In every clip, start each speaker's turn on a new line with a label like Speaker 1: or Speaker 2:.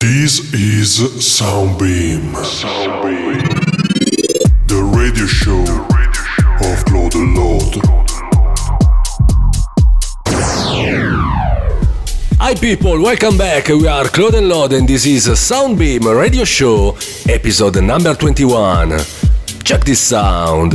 Speaker 1: This is Soundbeam. Soundbeam. The radio show of Claude and Lord.
Speaker 2: Hi people, welcome back. We are Claude and Lord and this is Soundbeam Radio Show, episode number 21. Check this sound.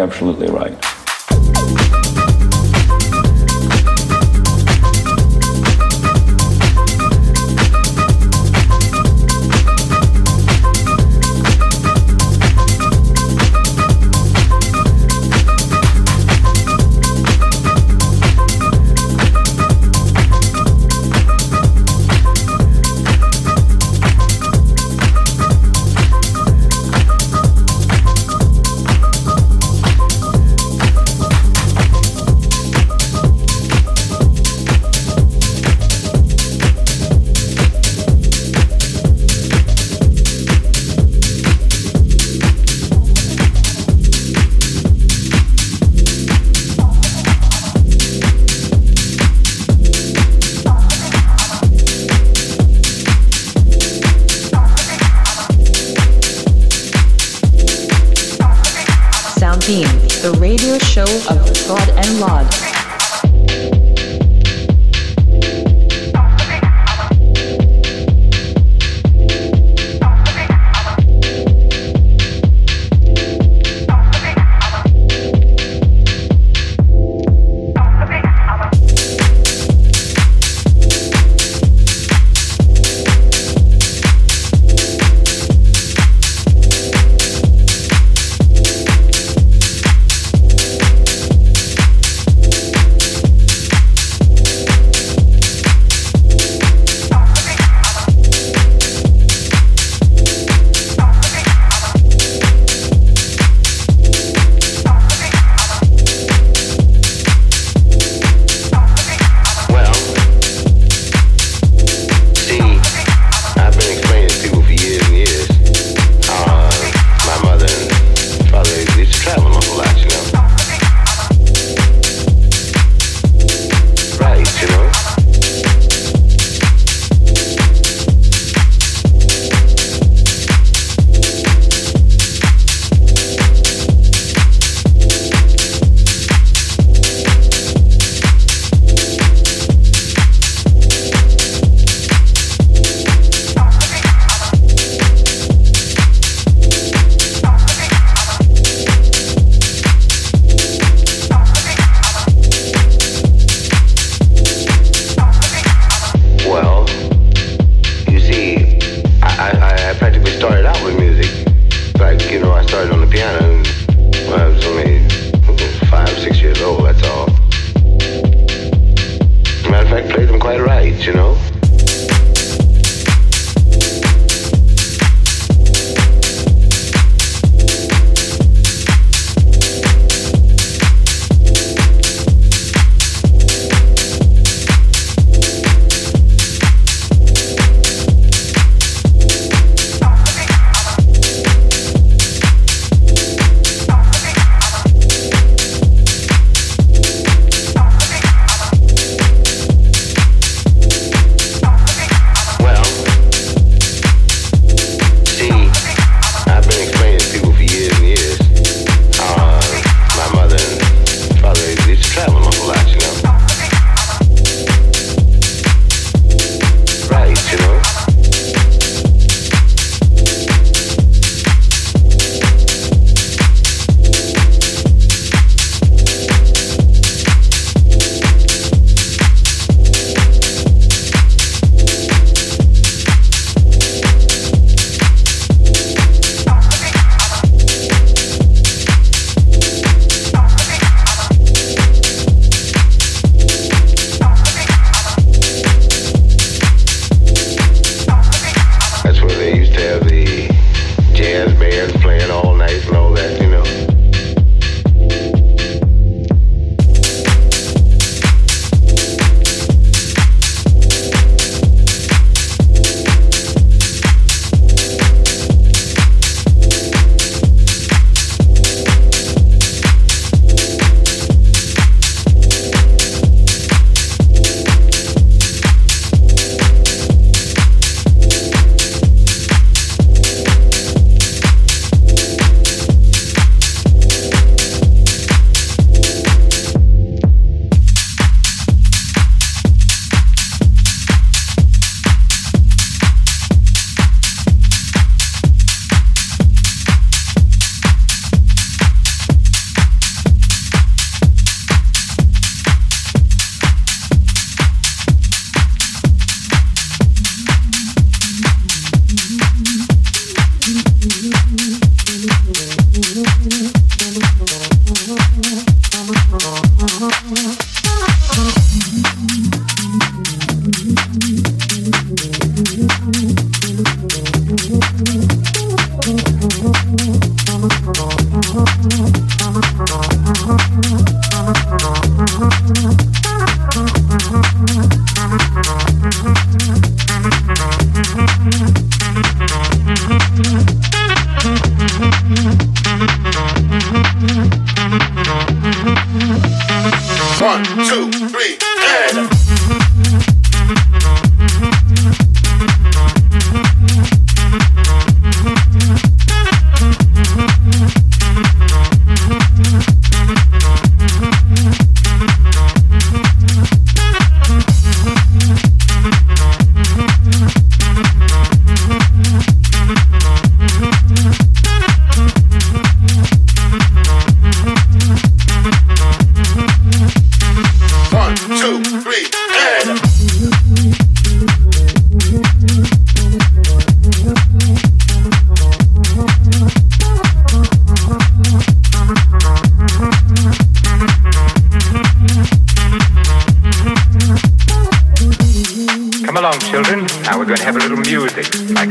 Speaker 3: Absolutely the
Speaker 4: radio show of Fraud and Laud.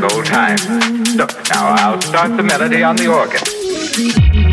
Speaker 5: Old times. Look, now I'll start the melody on the organ.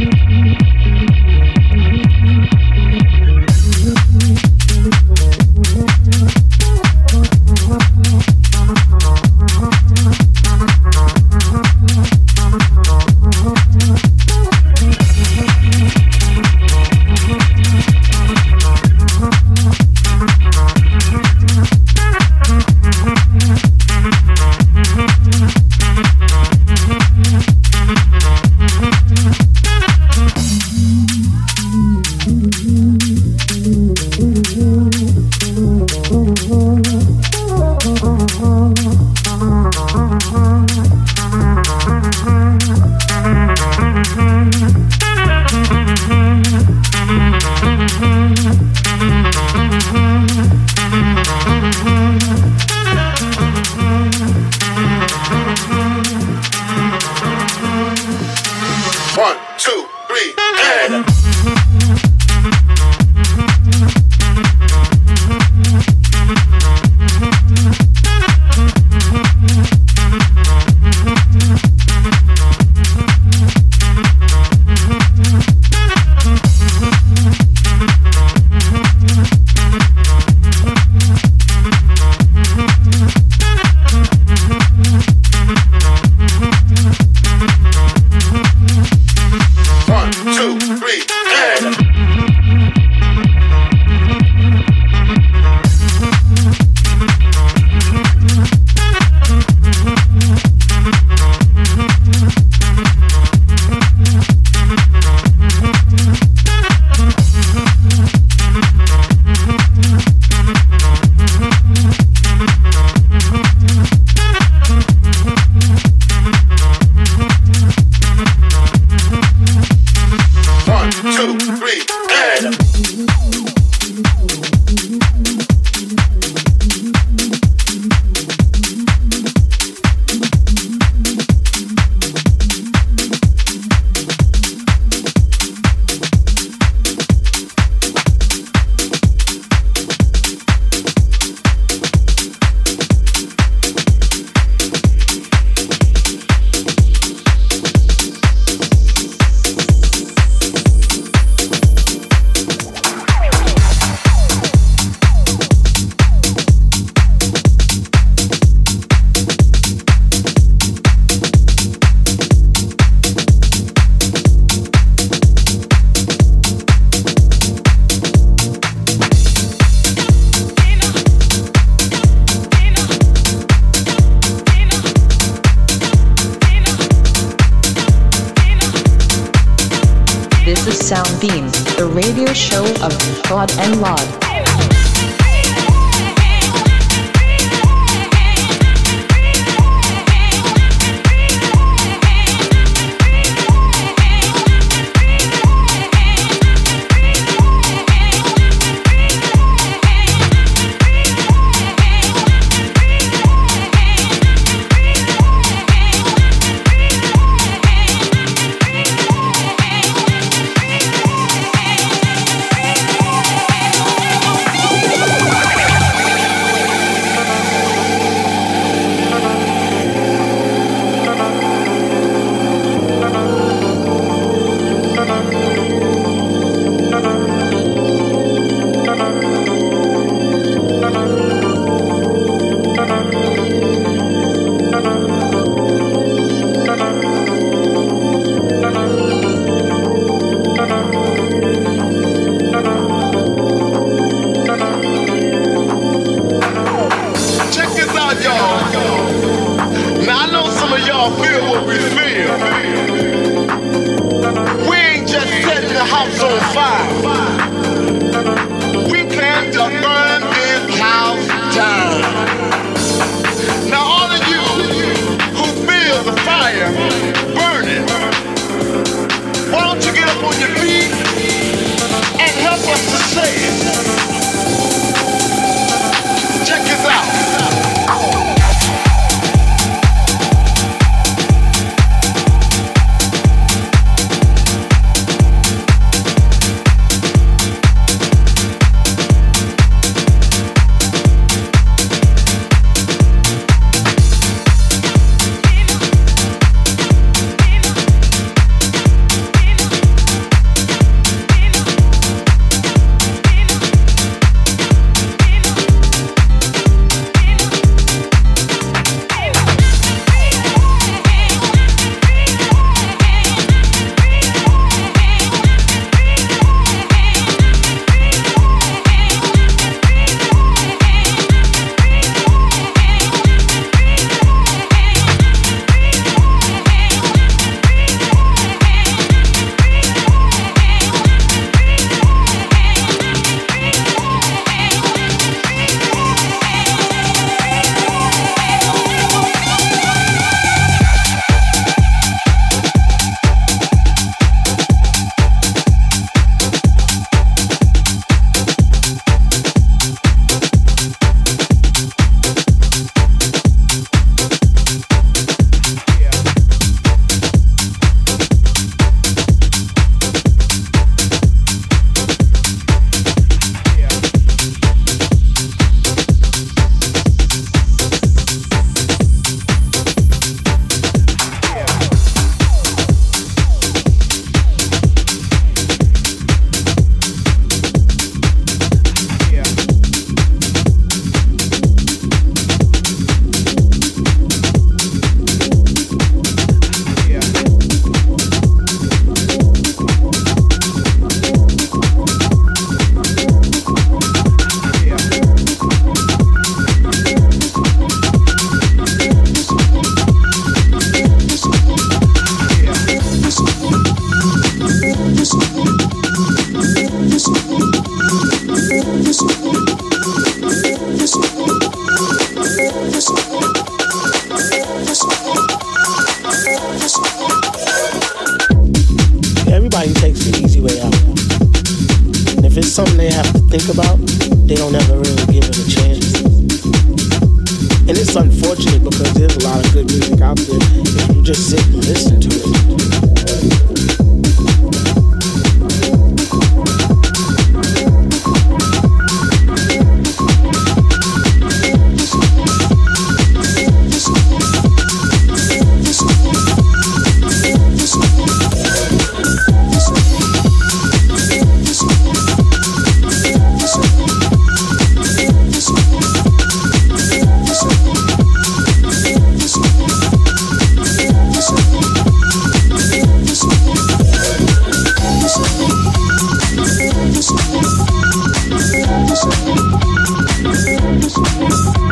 Speaker 6: Soundbeam,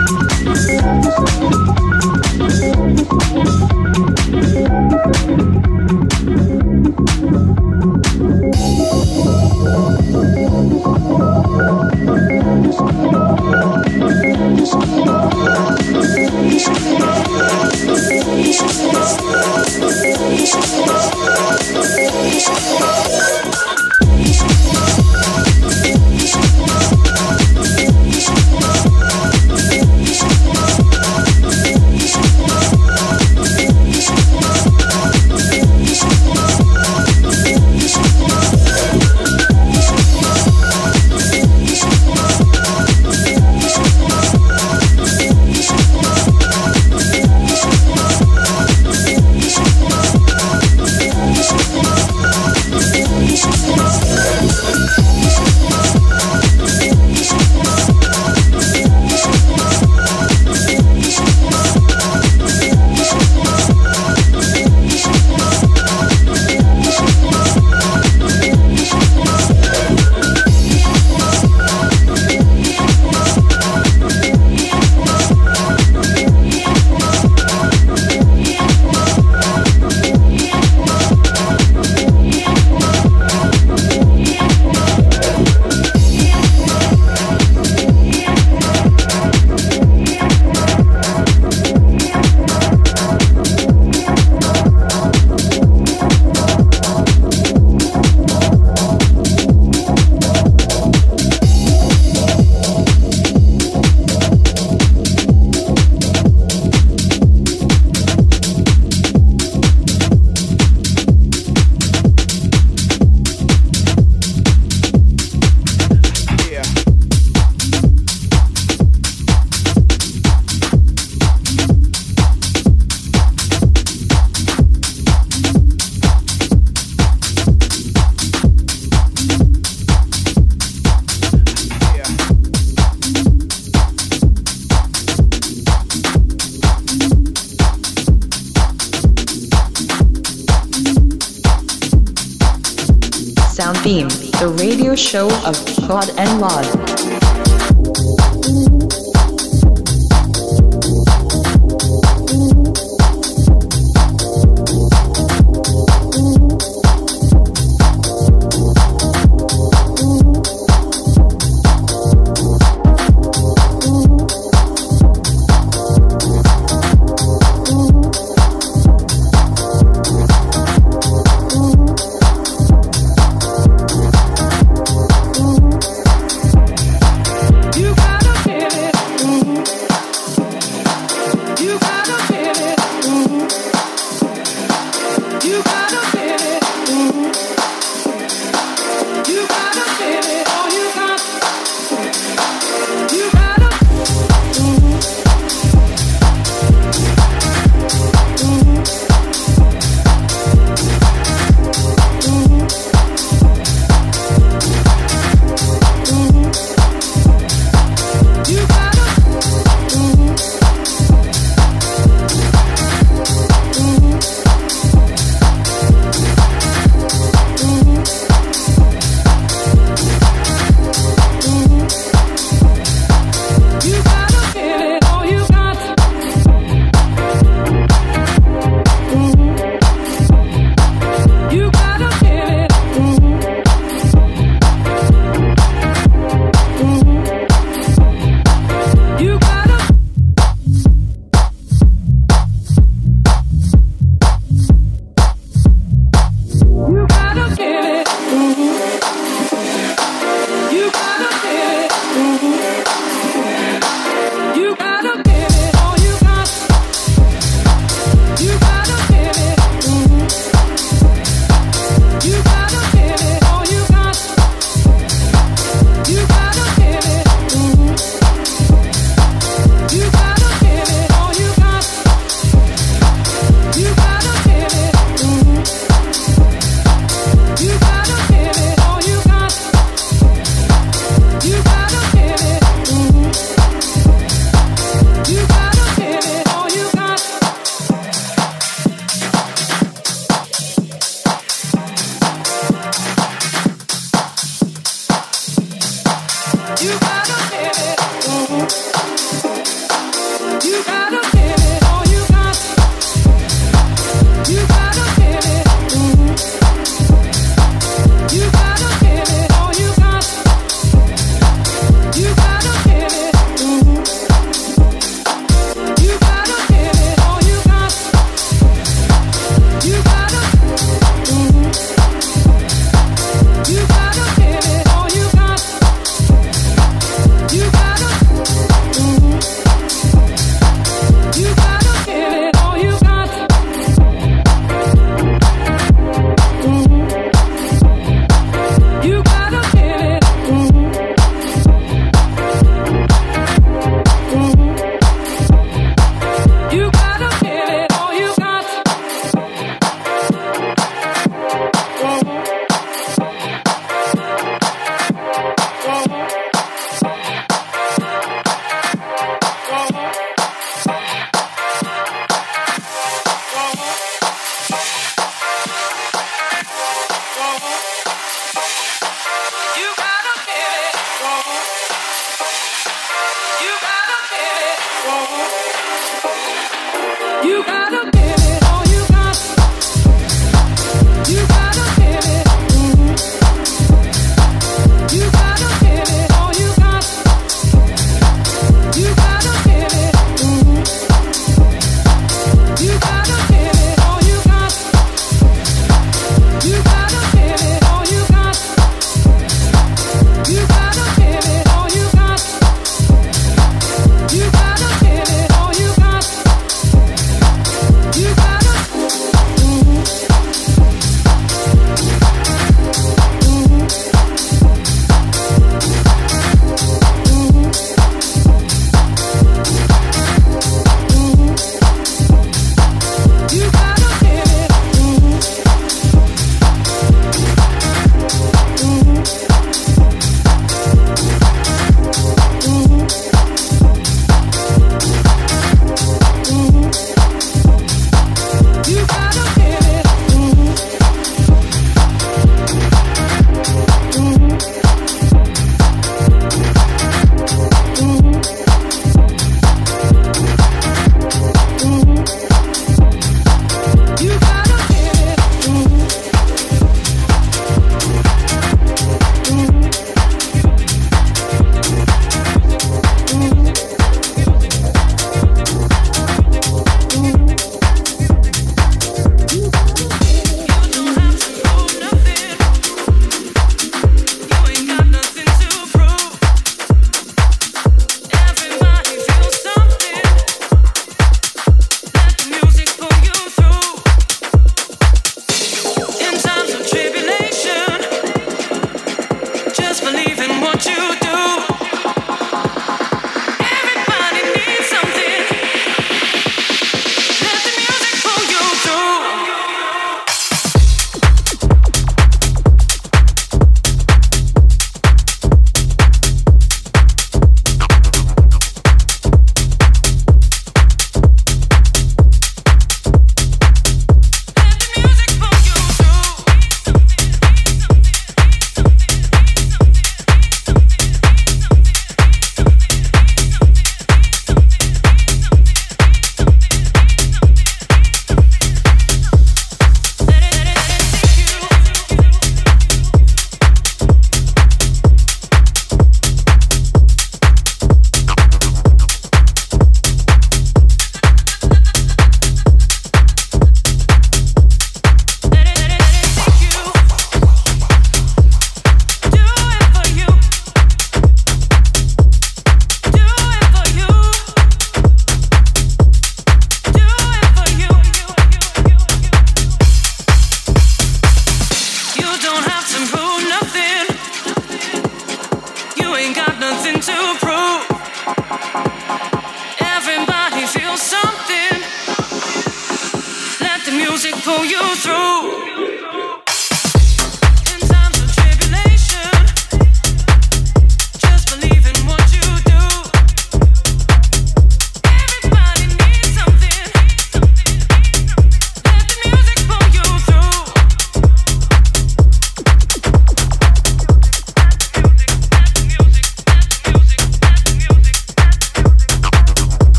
Speaker 6: show of Claude and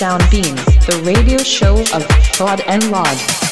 Speaker 6: Laud.
Speaker 4: Soundbeam, the radio show of Fraud and Lod.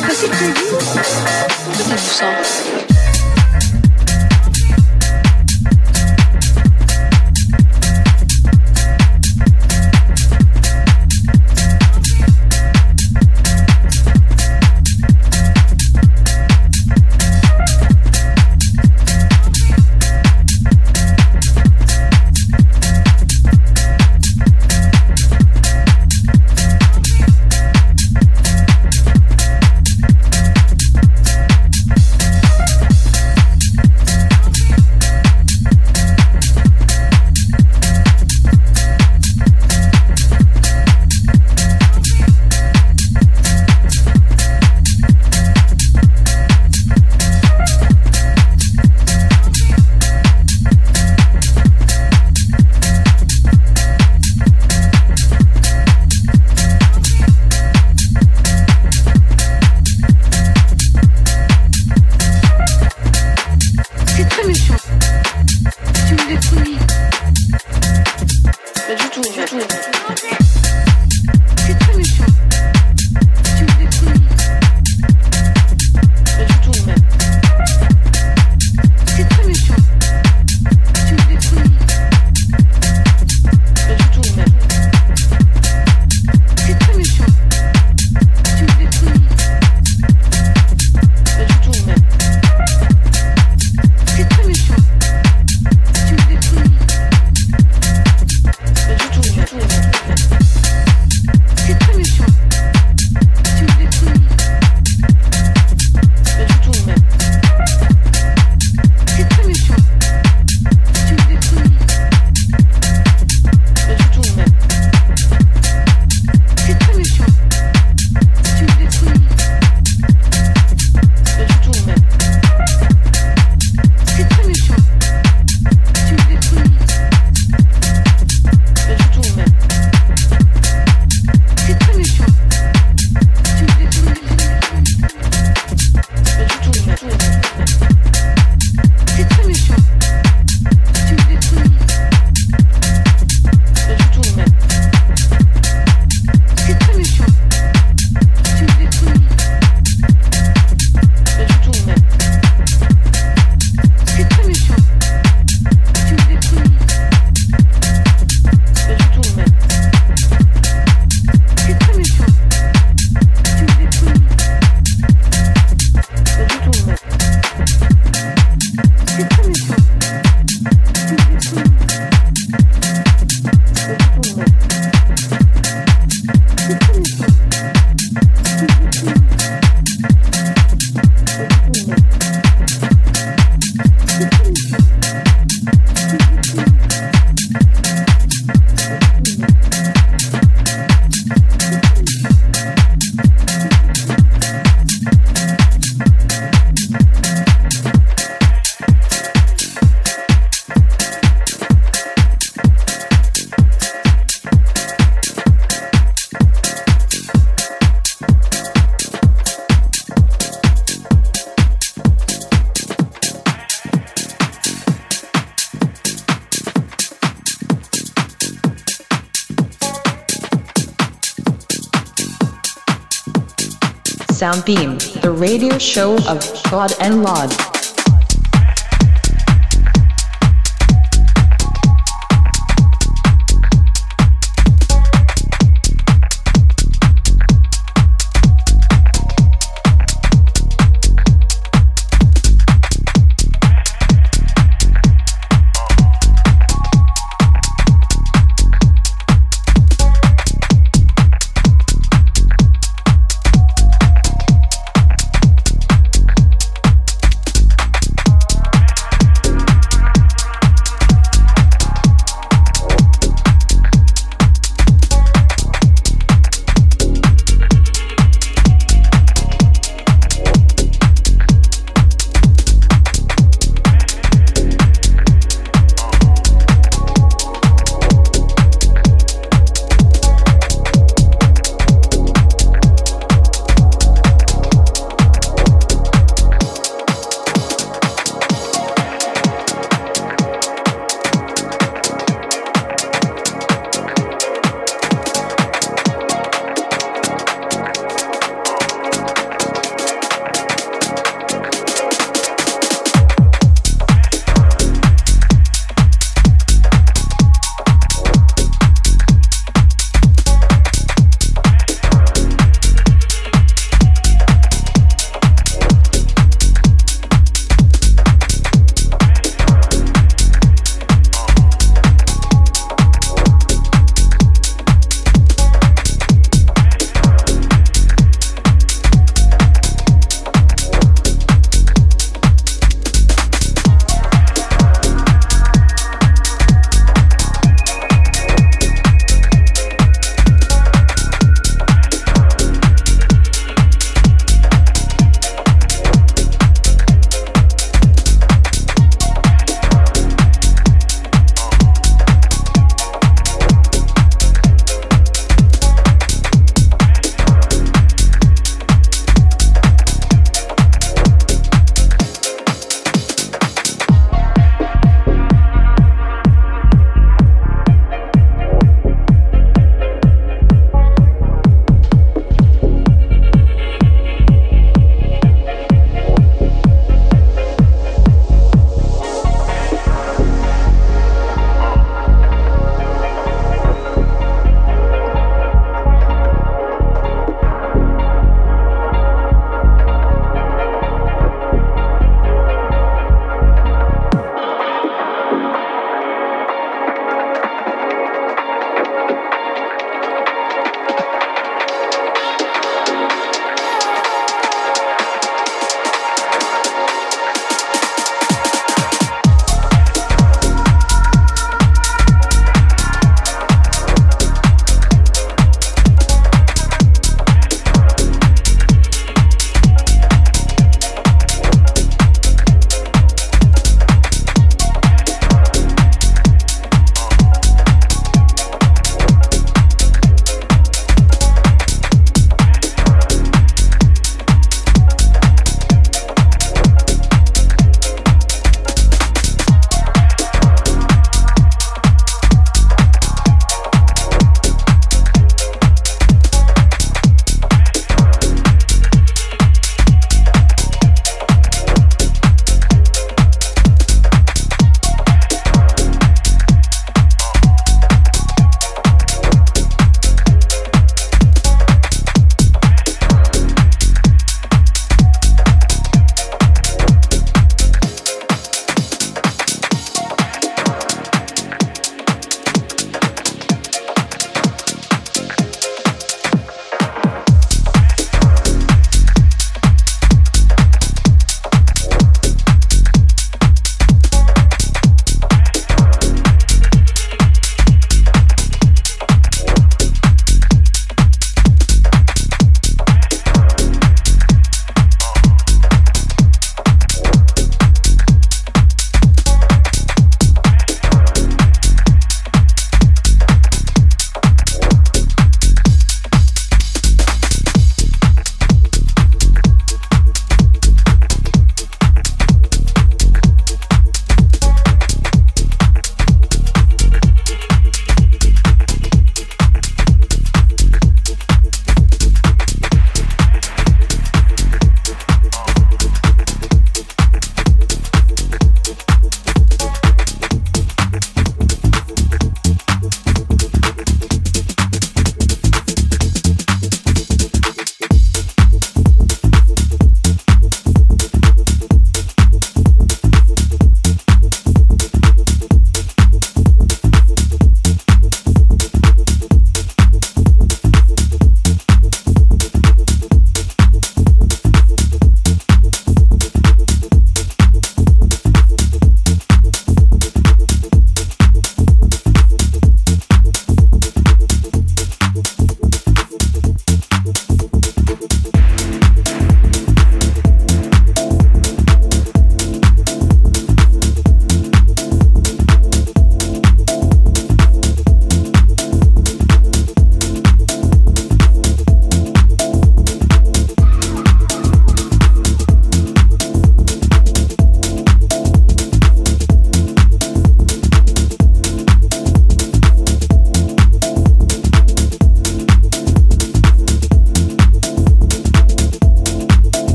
Speaker 7: pas possible que
Speaker 8: je
Speaker 4: Beam, the radio show of God and Laud.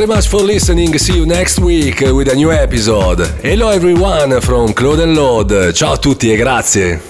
Speaker 2: Very much for listening. See you next week with a new episode. Hello everyone from Claude and Lord. Ciao a tutti e grazie.